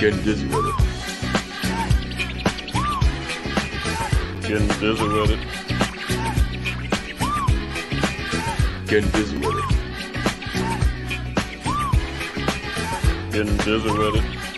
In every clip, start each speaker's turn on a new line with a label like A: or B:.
A: Getting dizzy with it. Getting dizzy with it. Getting dizzy with it. Getting dizzy with it.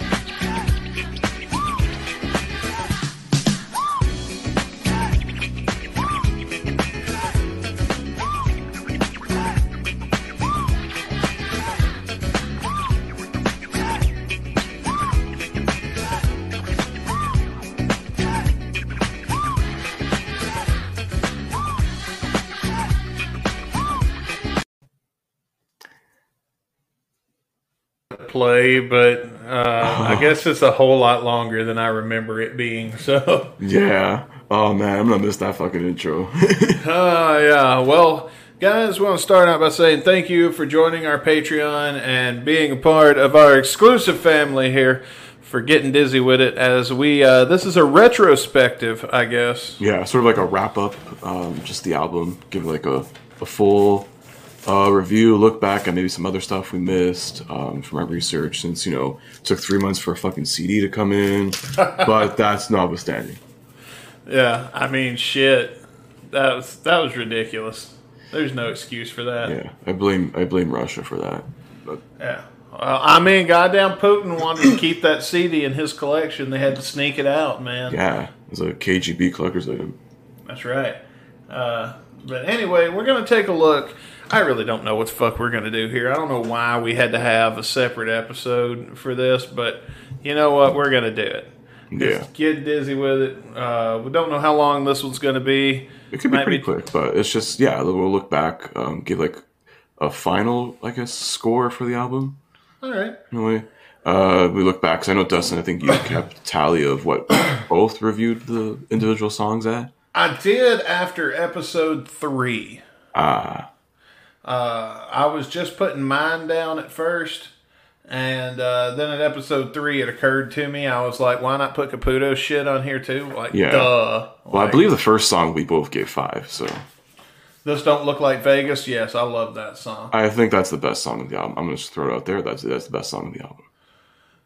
B: Play, but uh, I guess it's a whole lot longer than I remember it being. So,
A: Yeah. Oh man, I'm gonna miss that fucking intro.
B: uh, yeah. Well, guys, we want to start out by saying thank you for joining our Patreon and being a part of our exclusive family here for getting dizzy with it. As we, uh, this is a retrospective, I guess.
A: yeah, sort of like a wrap up, um, just the album, give like a, a full uh, review, look back at maybe some other stuff we missed um, from our research. Since you know, it took three months for a fucking CD to come in, but that's notwithstanding.
B: Yeah, I mean, shit, that was that was ridiculous. There's no excuse for that.
A: Yeah, I blame I blame Russia for that. But
B: Yeah. Well, I mean, goddamn Putin wanted to keep that CD in his collection. They had to sneak it out, man.
A: yeah, it's a KGB collector's item.
B: That's right. Uh, but anyway, we're going to take a look. I really don't know what the fuck we're going to do here. I don't know why we had to have a separate episode for this, but you know what? We're going to do it.
A: Yeah,
B: Get dizzy with it. Uh, we don't know how long this one's going to be.
A: it could be
B: Might
A: pretty
B: be-
A: quick, but it's just yeah. We'll look back, um, give like a final, I guess, score for the album.
B: All right.
A: in a way. Uh, we look back, 'cause I know Dustin. I think you kept tally of what both reviewed the individual songs at.
B: I did after episode three.
A: Ah,
B: Uh, I was just putting mine down at first, and uh, then at episode three, it occurred to me. I was like, why not put Caputo's shit on here too? Like,
A: Yeah.
B: duh.
A: well, I believe the first song we both gave five, so
B: this don't look like Vegas. Yes, I love that song.
A: I think that's the best song of the album. I'm gonna just throw it out there. That's that's the best song of the album.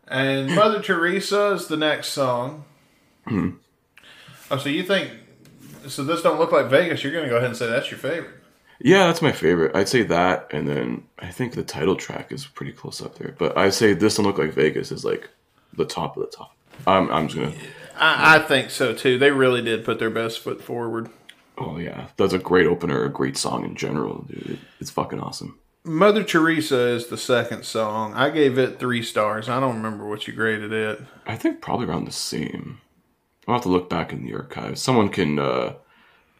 B: And Mother Teresa is the next song.
A: Hmm.
B: Oh, so you think? So this don't look like Vegas. You're going to go ahead and say that's your favorite.
A: Yeah, that's my favorite. I'd say that, and then I think the title track is pretty close up there. But I'd say this don't look like Vegas is like the top of the top. I'm I'm just gonna.
B: I, I think so too. They really did put their best foot forward.
A: Oh yeah, that's a great opener, a great song in general, dude. It's fucking awesome.
B: Mother Teresa is the second song. I gave it three stars. I don't remember what you graded it.
A: I think probably around the same. I'll have to look back in the archives. Someone can uh,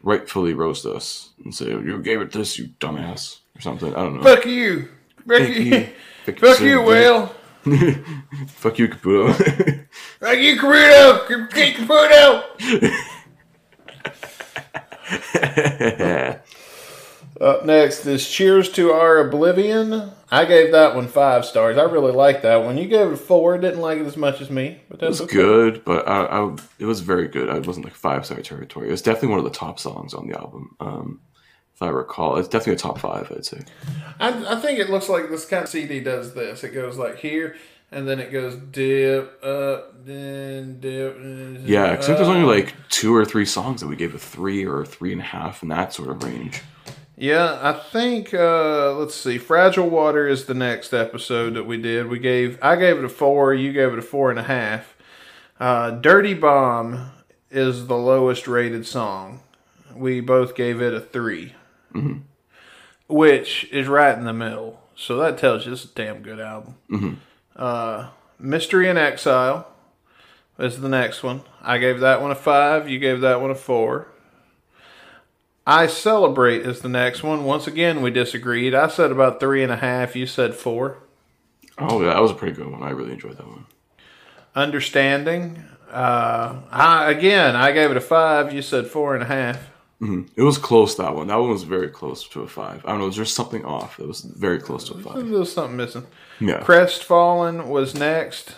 A: rightfully roast us and say, "You gave it this, you dumbass," or something. I don't know.
B: Fuck you. Fuck you. Fuck you, Will.
A: Fuck you, Caputo.
B: Fuck you, Caputo. Caputo. Up next is Cheers to Our Oblivion. I gave that one five stars. I really like that one. You gave it four. Didn't like it as much as me, but
A: it was
B: okay.
A: good, but I, I, it was very good. I wasn't like five star territory. It was definitely one of the top songs on the album. Um, if I recall, it's definitely a top five. I'd say.
B: I, I think it looks like this kind of CD does this. It goes like here, and then it goes dip up, then dip.
A: Yeah, because there's only like two or three songs that we gave a three or a three and a half in that sort of range.
B: Yeah, I think uh let's see. Fragile Water is the next episode that we did. We gave I gave it a four, you gave it a four and a half. Uh Dirty Bomb is the lowest rated song. We both gave it a 3 Which is right in the middle. So that tells you it's a damn good album. Uh Mystery in Exile is the next one. I gave that one a five, you gave that one a four. I Celebrate is the next one. Once again, we disagreed. I said about three and a half. You said four.
A: Oh, yeah, that was a pretty good one. I really enjoyed that one.
B: Understanding. Uh, I again, I gave it a five. You said four and a half.
A: It was close that one. That one was very close to a five. I don't know. There's something off. It was very close to a five.
B: There was something missing.
A: Yeah.
B: Crestfallen was next,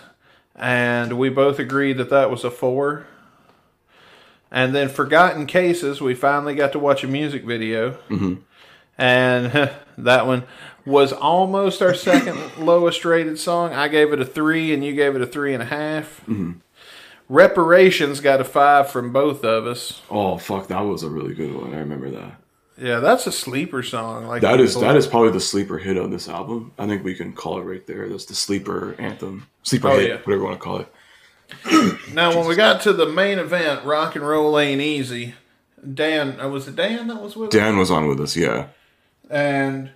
B: and we both agreed that that was a four. And then Forgotten Cases, we finally got to watch a music video. Mm-hmm. And That one was almost our second lowest rated song. I gave it a three, and you gave it a three and a half. Reparations got a five from both of us.
A: Oh fuck, that was a really good one. I remember that.
B: Yeah, that's a sleeper song. Like
A: That is that is probably the sleeper hit on this album. I think we can call it right there. That's the sleeper anthem, sleeper
B: Oh,
A: hit,
B: yeah.
A: whatever you want to call it.
B: Now, when we got to the main event, Rock and Roll Ain't Easy, Dan, uh, was it Dan that was with us?
A: Dan was on with us, yeah.
B: And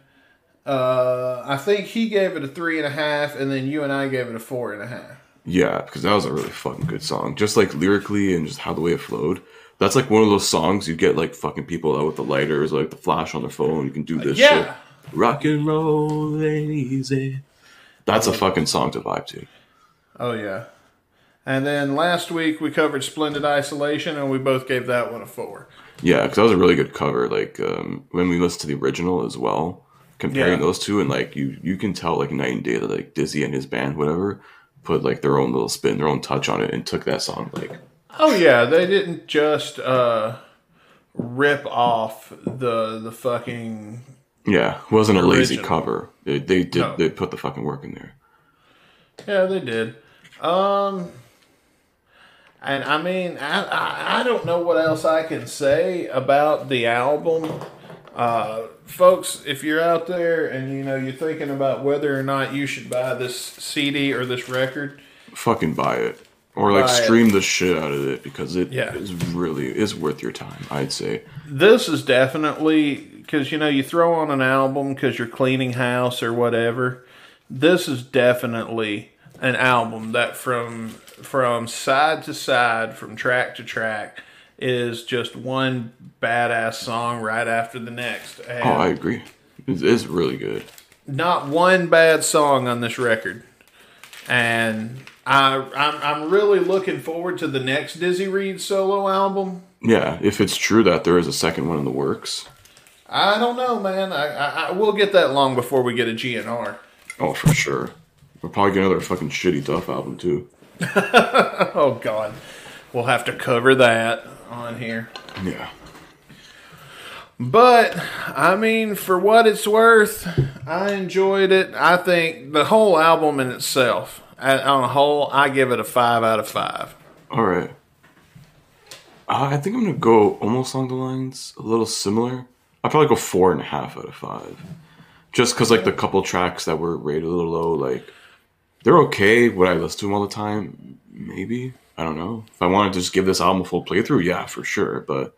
B: uh, I think he gave it a three and a half, and then you and I gave it a four and a half.
A: Yeah, because that was a really fucking good song. Just like lyrically and just how the way it flowed. That's like one of those songs you get like fucking people out with the lighters, like the flash on their phone. You can do this
B: Yeah.
A: shit. Rock and roll ain't easy. That's a fucking song to vibe to.
B: Oh, yeah. And then last week we covered Splendid Isolation, and we both gave that one a four.
A: Yeah, because that was a really good cover. Like um, when we listened to the original as well, comparing
B: Yeah.
A: those two, and like you you can tell like night and day that like Dizzy and his band, whatever, put like their own little spin, their own touch on it, and took that song like
B: Oh, yeah. They didn't just uh, rip off the the fucking.
A: yeah, it wasn't a lazy cover. They, they did
B: No.
A: they put the fucking work in there.
B: Yeah, they did. Um, and I mean, I, I I don't know what else I can say about the album. Uh, folks, if you're out there and you know you're thinking about whether or not you should buy this CD or this record,
A: Fucking buy it. Or like
B: Buy it.
A: stream the shit out of it because it is
B: Yeah.
A: really is worth your time, I'd say.
B: this is definitely because you know you throw on an album because you're cleaning house or whatever. This is definitely an album that from from side to side, from track to track, is just one badass song right after the next. And
A: Oh, I agree. It is really good.
B: not one bad song on this record. And I, I'm, I'm really looking forward to the next Dizzy Reed solo album.
A: Yeah, if it's true that there is a second one in the works.
B: I don't know, man. I, I, I will get that long before we get a GNR.
A: Oh, for sure. We'll probably get another fucking shitty Duff album too.
B: Oh God, we'll have to cover that on here.
A: Yeah.
B: But I mean, for what it's worth, I enjoyed it. I think the whole album in itself, on a whole, I give it a five out of five.
A: All right. Uh, I think I'm gonna go almost along the lines, a little similar. I'll probably go four and a half out of five, just because like the couple tracks that were rated a little low, like they're okay. Would I listen to them all the time? Maybe. I don't know. If I wanted to just give this album a full playthrough, yeah, for sure. But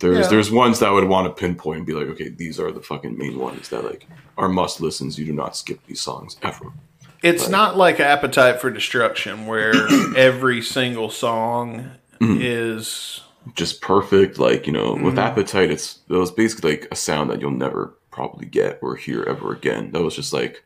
A: there's
B: Yeah.
A: there's ones that I would want to pinpoint and be like, okay, these are the fucking main ones that like are must listens. You do not skip these songs ever.
B: It's not like Appetite for Destruction, where every single song is
A: just perfect. Like you know,
B: Mm-hmm.
A: with appetite, it's it was basically like a sound that you'll never probably get or hear ever again. That was just like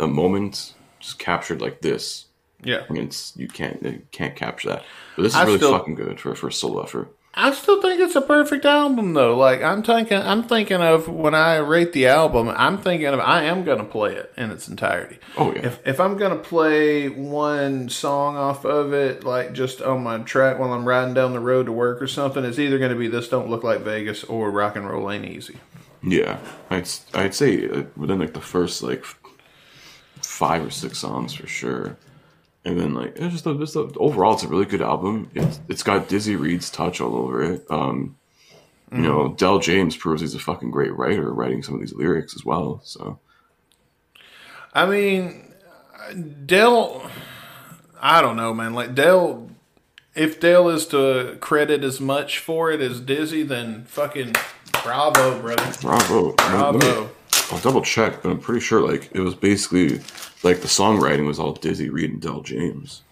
A: a moment, just captured like this.
B: yeah.
A: I mean, it's you can't you can't capture that. But this is
B: I
A: really
B: still-
A: fucking good for for a solo effort.
B: I still think it's a perfect album though. Like I'm thinking I'm thinking of when I rate the album, I'm thinking of I am gonna play it in its entirety.
A: Oh yeah,
B: If if I'm gonna play one song off of it, like just on my track while I'm riding down the road to work or something, it's either gonna be This Don't Look Like Vegas or Rock and Roll Ain't Easy.
A: yeah. I'd I'd say uh, within like the first like five or six songs for sure. And then like it's just a, it's a, overall it's a really good album. It's it's got Dizzy Reed's touch all over it. Um, you know, Del James proves he's a fucking great writer, writing some of these lyrics as well. So
B: I mean, Del. I don't know, man. Like Del, if Del is to credit as much for it as Dizzy, then fucking bravo, brother.
A: bravo,
B: Bravo.
A: I'll double check, but I'm pretty sure like it was basically like the songwriting was all Dizzy Reed and Del James.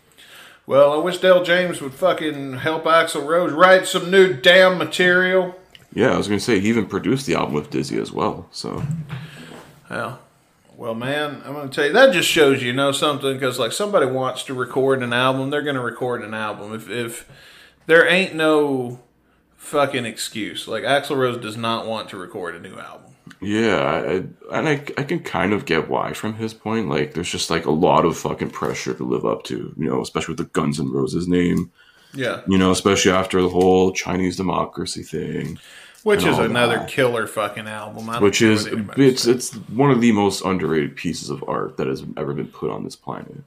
B: Well, I wish Del James would fucking help Axl Rose write some new damn material.
A: Yeah, I was gonna say he even produced the album with Dizzy as well. So
B: Well, well, man, I'm gonna tell you that just shows you know something because like somebody wants to record an album, they're gonna record an album. If if there ain't no fucking excuse, like Axl Rose does not want to record a new album.
A: Yeah, I, and I I can kind of get why from his point. Like, there's just like a lot of fucking pressure to live up to, you know, especially with the Guns N' Roses name.
B: Yeah.
A: You know, especially after the whole Chinese democracy thing.
B: Which is another
A: that.
B: killer fucking album.
A: Which is it's it's one of the most underrated pieces of art that has ever been put on this planet.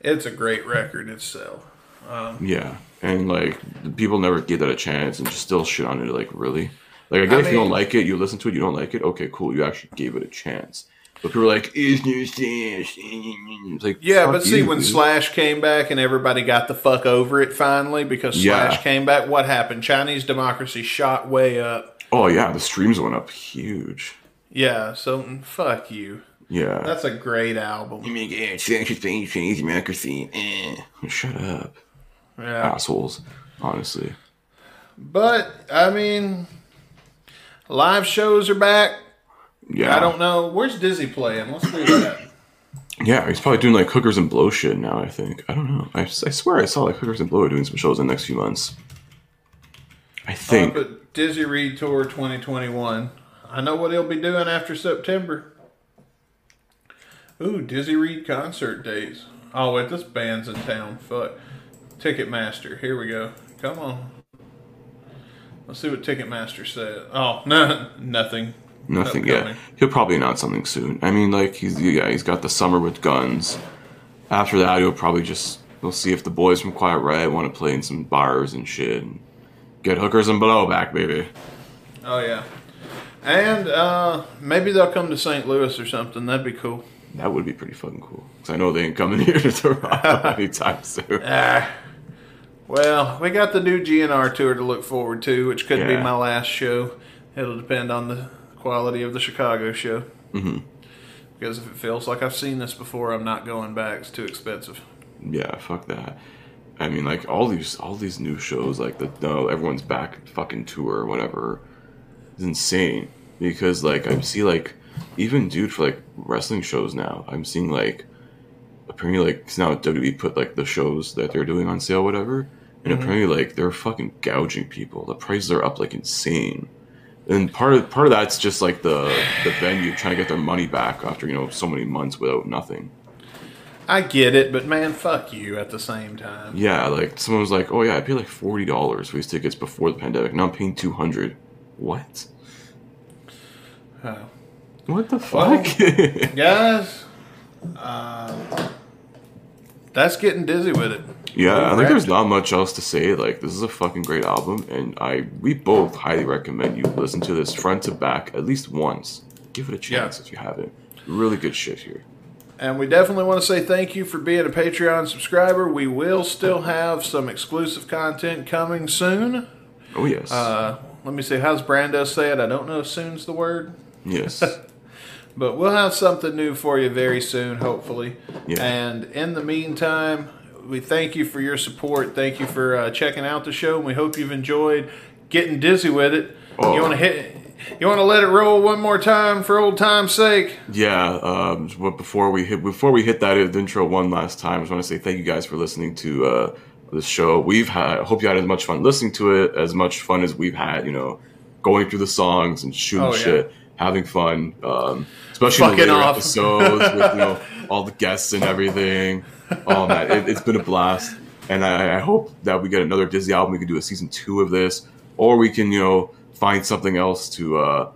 B: it's a great record itself.
A: Um, yeah, and like people never give that a chance and just still shit on it. Like really, like I get
B: I
A: if you don't like it, you listen to it, you don't like it. Okay, cool, you actually gave it a chance. But people are like, "Is new Slash?" It's like,
B: Yeah, but see,
A: you,
B: when
A: dude.
B: Slash came back and everybody got the fuck over it finally because
A: Yeah.
B: Slash came back, what happened? Chinese democracy shot way up.
A: oh yeah, the streams went up huge.
B: Yeah, so mm, fuck you.
A: Yeah,
B: That's a great album.
A: you make it Chinese Chinese democracy. Eh. Shut up,
B: Yeah.
A: assholes. Honestly,
B: But, I mean, live shows are back.
A: yeah,
B: I don't know. Where's Dizzy playing? Let's do that.
A: Yeah, he's probably doing like hookers and blow shit now. I think. I don't know. I, I swear I saw like hookers and blow doing some shows in the next few months. I
B: Uh,
A: think.
B: but Dizzy Reed Tour 2021. I know what he'll be doing after September. Ooh, Dizzy Reed concert dates. Oh, wait, this band's in town. Fuck. Ticketmaster. Here we go. Come on. Let's see what Ticketmaster said. Oh, no, nothing.
A: Nothing yet. He'll probably announce something soon. I mean, like he's yeah, he's got the summer with guns. After that, he'll probably just we'll see if the boys from Quiet Riot want to play in some bars and shit. And get hookers and blow back, baby.
B: Oh, yeah. And uh, maybe they'll come to St. Louis or something. That'd be cool.
A: That would be pretty fucking cool. Cause I know they ain't coming here to Toronto anytime soon.
B: Ah. Well, we got the new GNR tour to look forward to, which could be my last show. It'll depend on the quality of the Chicago show. Mm-hmm. Because if it feels like I've seen this before, I'm not going back. It's too expensive.
A: Yeah, fuck that. I mean, like all these all these new shows, like the no, everyone's back fucking tour or whatever, is insane. Because like I see like even dude for like wrestling shows now, I'm seeing like apparently like 'cause now WWE put like the shows that they're doing on sale, whatever, and apparently like they're fucking gouging people. The prices are up like insane. And part of part of that's just like the the venue trying to get their money back after you know so many months without nothing.
B: I get it, but man, fuck you at the same time.
A: Yeah, like someone was like, "Oh yeah, I paid like forty dollars for these tickets before the pandemic. Now I'm paying two hundred. What?
B: Oh.
A: What the fuck?
B: Guys, uh, that's getting dizzy with it.
A: yeah, I think there's not much else to say. Like this is a fucking great album, and I we both highly recommend you listen to this front to back at least once. Give it a chance
B: Yeah.
A: if you haven't. Really good shit here.
B: And we definitely want to say thank you for being a Patreon subscriber. We will still have some exclusive content coming soon.
A: Oh yes,
B: Uh, let me see. How's Brando say it? I don't know if soon's the word,
A: yes,
B: but we'll have something new for you very soon, hopefully.
A: Yeah.
B: And in the meantime, we thank you for your support. Thank you for uh, checking out the show. And we hope you've enjoyed getting dizzy with it.
A: Oh.
B: You want to hit? You want to let it roll one more time for old time's sake?
A: yeah. Um, but before we hit before we hit that intro one last time, I just want to say thank you guys for listening to uh, this show. We've had. I hope you had as much fun listening to it, as much fun as we've had. You know, going through the songs and shooting
B: Oh, yeah.
A: shit, having fun. Um, especially in the
B: Fucking
A: later
B: off.
A: episodes with you know all the guests and everything. All that it, it's been a blast, and I, I hope that we get another Dizzy album. We can do a season two of this, or we can you know find something else to. Uh,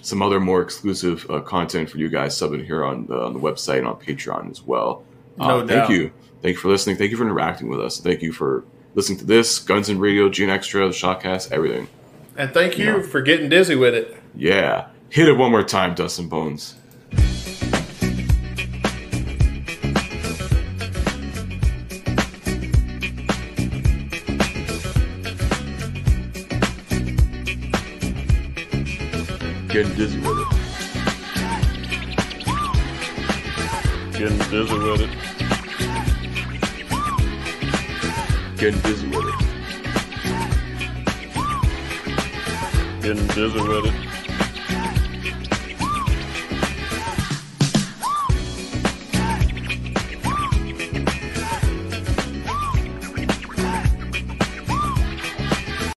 A: some other more exclusive uh, content for you guys subbing here on the, on the website and on Patreon as well. Uh,
B: No
A: thank you. Thank you for listening. Thank you for interacting with us. Thank you for listening to this, Guns and Radio, Gene Extra, the Shotcast, everything.
B: And thank you
A: Yeah.
B: for getting dizzy with it.
A: Yeah. Hit it one more time, Dustin Bones. Getting dizzy with it.
C: Getting dizzy with it.
A: Getting dizzy with it.
C: Getting dizzy with it.